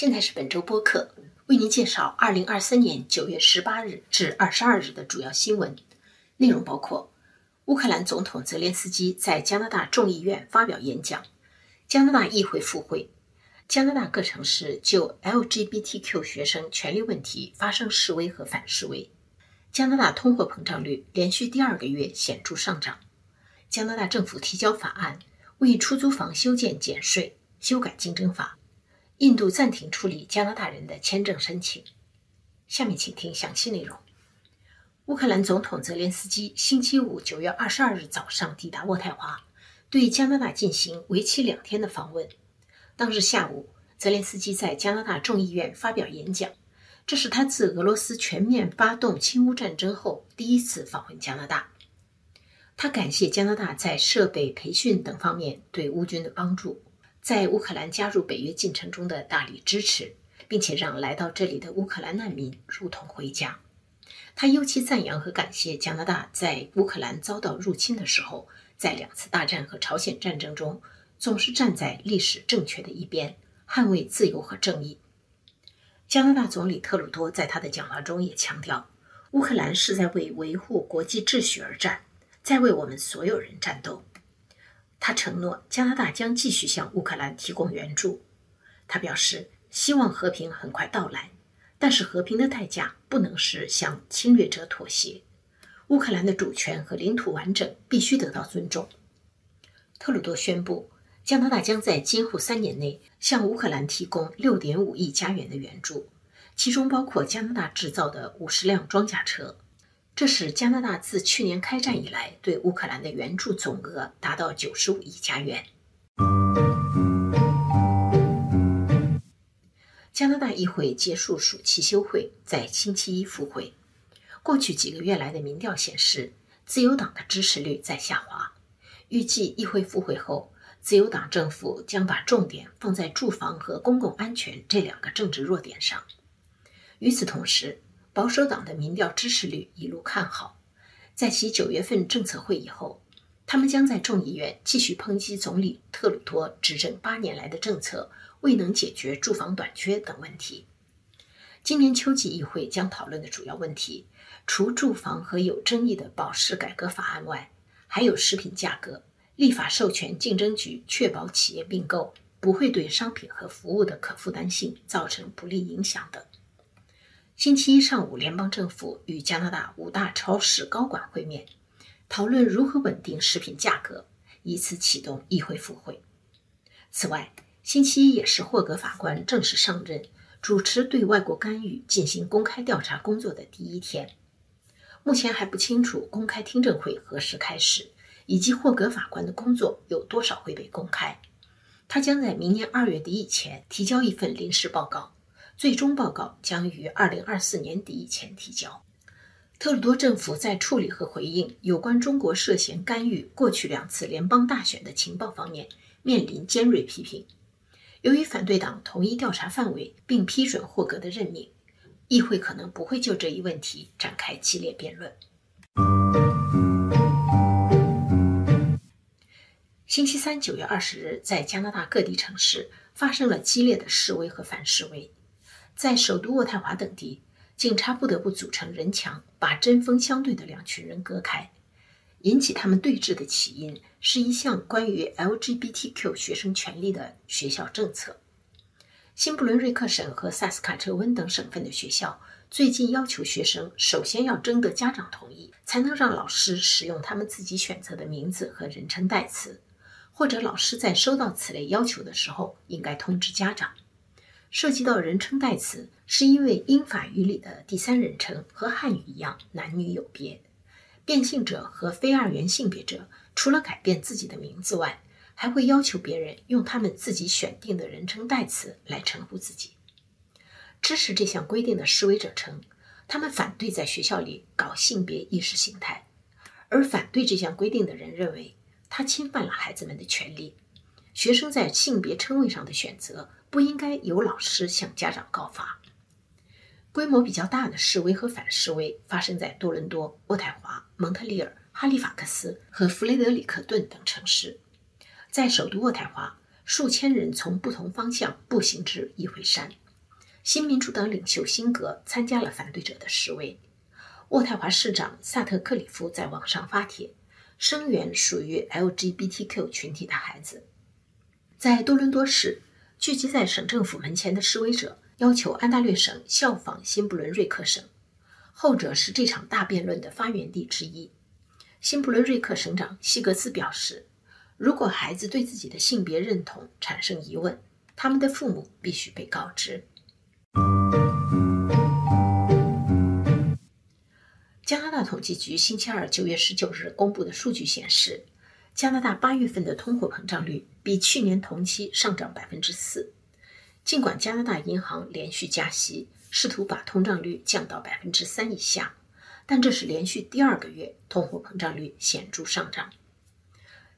现在是本周播客，为您介绍二零二三年九月十八日至二十二日的主要新闻内容，包括乌克兰总统泽连斯基在加拿大众议院发表演讲，加拿大议会复会，加拿大各城市就 LGBTQ 学生权利问题发生示威和反示威，加拿大通货膨胀率连续第二个月显著上涨，加拿大政府提交法案为出租房修建减税，修改竞争法。印度暂停处理加拿大人的签证申请。下面请听详细内容。乌克兰总统泽连斯基星期五九月二十二日早上抵达渥太华，对加拿大进行为期两天的访问。当日下午，泽连斯基在加拿大众议院发表演讲，这是他自俄罗斯全面发动侵乌战争后第一次访问加拿大。他感谢加拿大在设备、培训等方面对乌军的帮助。在乌克兰加入北约进程中的大力支持，并且让来到这里的乌克兰难民如同回家。他尤其赞扬和感谢加拿大在乌克兰遭到入侵的时候，在两次大战和朝鲜战争中总是站在历史正确的一边，捍卫自由和正义。加拿大总理特鲁多在他的讲话中也强调，乌克兰是在为维护国际秩序而战，在为我们所有人战斗。他承诺，加拿大将继续向乌克兰提供援助。他表示，希望和平很快到来，但是和平的代价不能是向侵略者妥协。乌克兰的主权和领土完整必须得到尊重。特鲁多宣布，加拿大将在今后三年内向乌克兰提供6.5亿加元的援助，其中包括加拿大制造的50辆装甲车。这使加拿大自去年开战以来对乌克兰的援助总额达到九十五亿加元。加拿大议会结束暑期休会，在星期一复会。过去几个月来的民调显示，自由党的支持率在下滑。预计议会复会后，自由党政府将把重点放在住房和公共安全这两个政治弱点上。与此同时，保守党的民调支持率一路看好，在其九月份政策会议后，他们将在众议院继续抨击总理特鲁多执政八年来的政策未能解决住房短缺等问题。今年秋季议会将讨论的主要问题，除住房和有争议的保释改革法案外，还有食品价格、立法授权竞争局确保企业并购不会对商品和服务的可负担性造成不利影响等。星期一上午，联邦政府与加拿大五大超市高管会面，讨论如何稳定食品价格，以此启动议会复会。此外，星期一也是霍格法官正式上任、主持对外国干预进行公开调查工作的第一天。目前还不清楚公开听证会何时开始，以及霍格法官的工作有多少会被公开。他将在明年二月底以前提交一份临时报告。最终报告将于二零二四年底以前提交。特鲁多政府在处理和回应有关中国涉嫌干预过去两次联邦大选的情报方面，面临尖锐批评。由于反对党同意调查范围并批准霍格的任命，议会可能不会就这一问题展开激烈辩论。星期三九月二十日，在加拿大各地城市发生了激烈的示威和反示威。在首都渥太华等地，警察不得不组成人墙，把针锋相对的两群人隔开。引起他们对峙的起因是一项关于 LGBTQ 学生权利的学校政策。新布伦瑞克省和萨斯卡彻温等省份的学校最近要求学生首先要征得家长同意，才能让老师使用他们自己选择的名字和人称代词，或者老师在收到此类要求的时候应该通知家长。涉及到人称代词，是因为英法语里的第三人称和汉语一样男女有别。变性者和非二元性别者除了改变自己的名字外，还会要求别人用他们自己选定的人称代词来称呼自己。支持这项规定的示威者称，他们反对在学校里搞性别意识形态，而反对这项规定的人认为，它侵犯了孩子们的权利。学生在性别称谓上的选择。不应该由老师向家长告发。规模比较大的示威和反示威发生在多伦多、渥太华、蒙特利尔、哈利法克斯和弗雷德里克顿等城市。在首都渥太华，数千人从不同方向步行至议会山，新民主党领袖辛格参加了反对者的示威。渥太华市长萨特克里夫在网上发帖，声援属于 LGBTQ 群体的孩子。在多伦多市，聚集在省政府门前的示威者要求安大略省效仿新布伦瑞克省，后者是这场大辩论的发源地之一。新布伦瑞克省长希格斯表示，如果孩子对自己的性别认同产生疑问，他们的父母必须被告知。加拿大统计局星期二九月十九日公布的数据显示，加拿大八月份的通货膨胀率比去年同期上涨百分之四。尽管加拿大银行连续加息，试图把通胀率降到百分之三以下。但这是连续第二个月通货膨胀率显著上涨。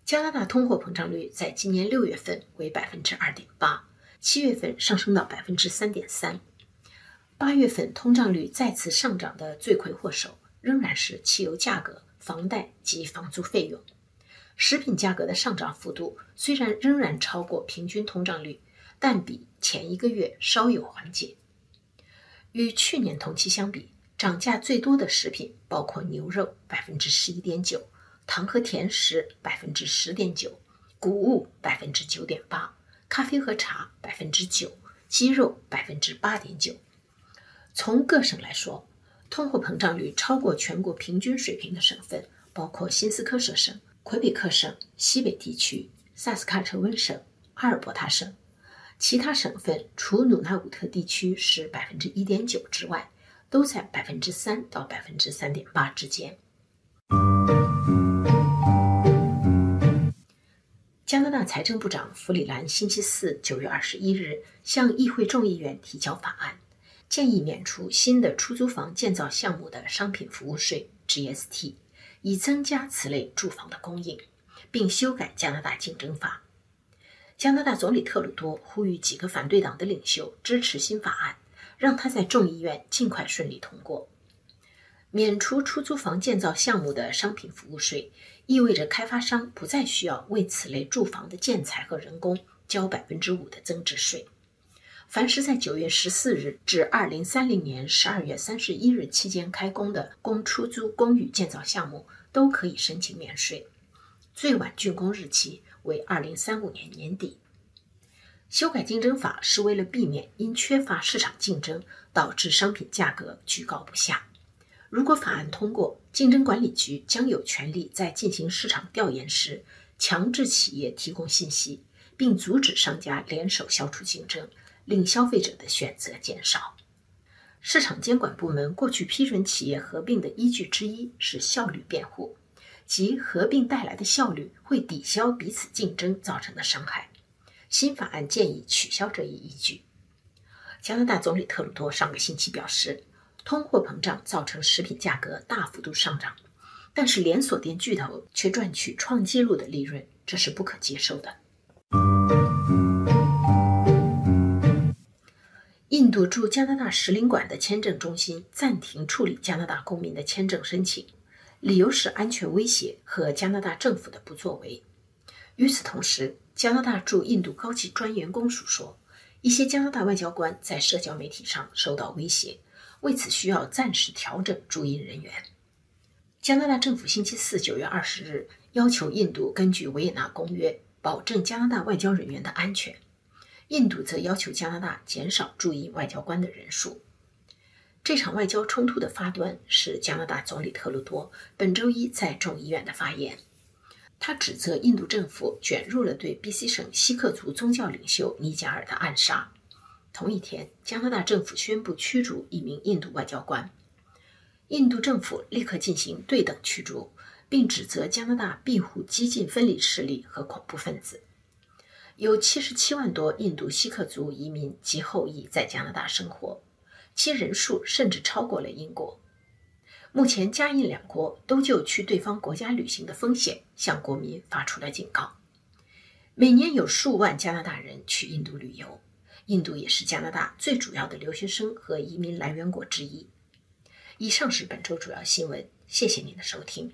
加拿大通货膨胀率在今年六月份为百分之二点八，七月份上升到百分之三点三。八月份通胀率再次上涨的罪魁祸首仍然是汽油价格、房贷及房租费用。食品价格的上涨幅度虽然仍然超过平均通胀率，但比前一个月稍有缓解。与去年同期相比。涨价最多的食品包括牛肉百分之十一点九，糖和甜食百分之十点九，谷物百分之九点八，咖啡和茶百分之九，鸡肉百分之八点九。从各省来说，通货膨胀率超过全国平均水平的省份包括新斯科舍省、魁北克省、西北地区、萨斯喀彻温省、阿尔伯塔省。其他省份除努纳武特地区是百分之一点九之外。都在百分之三到百分之三点八之间。加拿大财政部长弗里兰星期四九月二十一日向议会众议院提交法案，建议免除新的出租房建造项目的商品服务税 （GST），以增加此类住房的供应，并修改加拿大竞争法。加拿大总理特鲁多呼吁几个反对党的领袖支持新法案。让他在众议院尽快顺利通过。免除出租房建造项目的商品服务税，意味着开发商不再需要为此类住房的建材和人工交百分之五的增值税。凡是在九月十四日至二零三零年十二月三十一日期间开工的公出租公寓建造项目，都可以申请免税，最晚竣工日期为二零三五年年底。修改竞争法是为了避免因缺乏市场竞争导致商品价格居高不下。如果法案通过，竞争管理局将有权利在进行市场调研时强制企业提供信息，并阻止商家联手消除竞争，令消费者的选择减少。市场监管部门过去批准企业合并的依据之一是效率辩护，即合并带来的效率会抵消彼此竞争造成的伤害。新法案建议取消这一依据。加拿大总理特鲁多上个星期表示，通货膨胀造成食品价格大幅度上涨，但是连锁店巨头却赚取创纪录的利润，这是不可接受的。印度驻加拿大使领馆的签证中心暂停处理加拿大公民的签证申请，理由是安全威胁和加拿大政府的不作为。与此同时，加拿大驻印度高级专员公署说，一些加拿大外交官在社交媒体上受到威胁，为此需要暂时调整驻印人员。加拿大政府星期四九月二十日要求印度根据维也纳公约保证加拿大外交人员的安全，印度则要求加拿大减少驻印外交官的人数。这场外交冲突的发端是加拿大总理特鲁多本周一在众议院的发言。他指责印度政府卷入了对 B.C 省锡克族宗教领袖尼贾尔的暗杀。同一天，加拿大政府宣布驱逐一名印度外交官。印度政府立刻进行对等驱逐，并指责加拿大庇护激进分离势力和恐怖分子。有七十七万多印度锡克族移民及后裔在加拿大生活，其人数甚至超过了英国。目前，加印两国都就去对方国家旅行的风险向国民发出了警告。每年有数万加拿大人去印度旅游，印度也是加拿大最主要的留学生和移民来源国之一。以上是本周主要新闻，谢谢您的收听。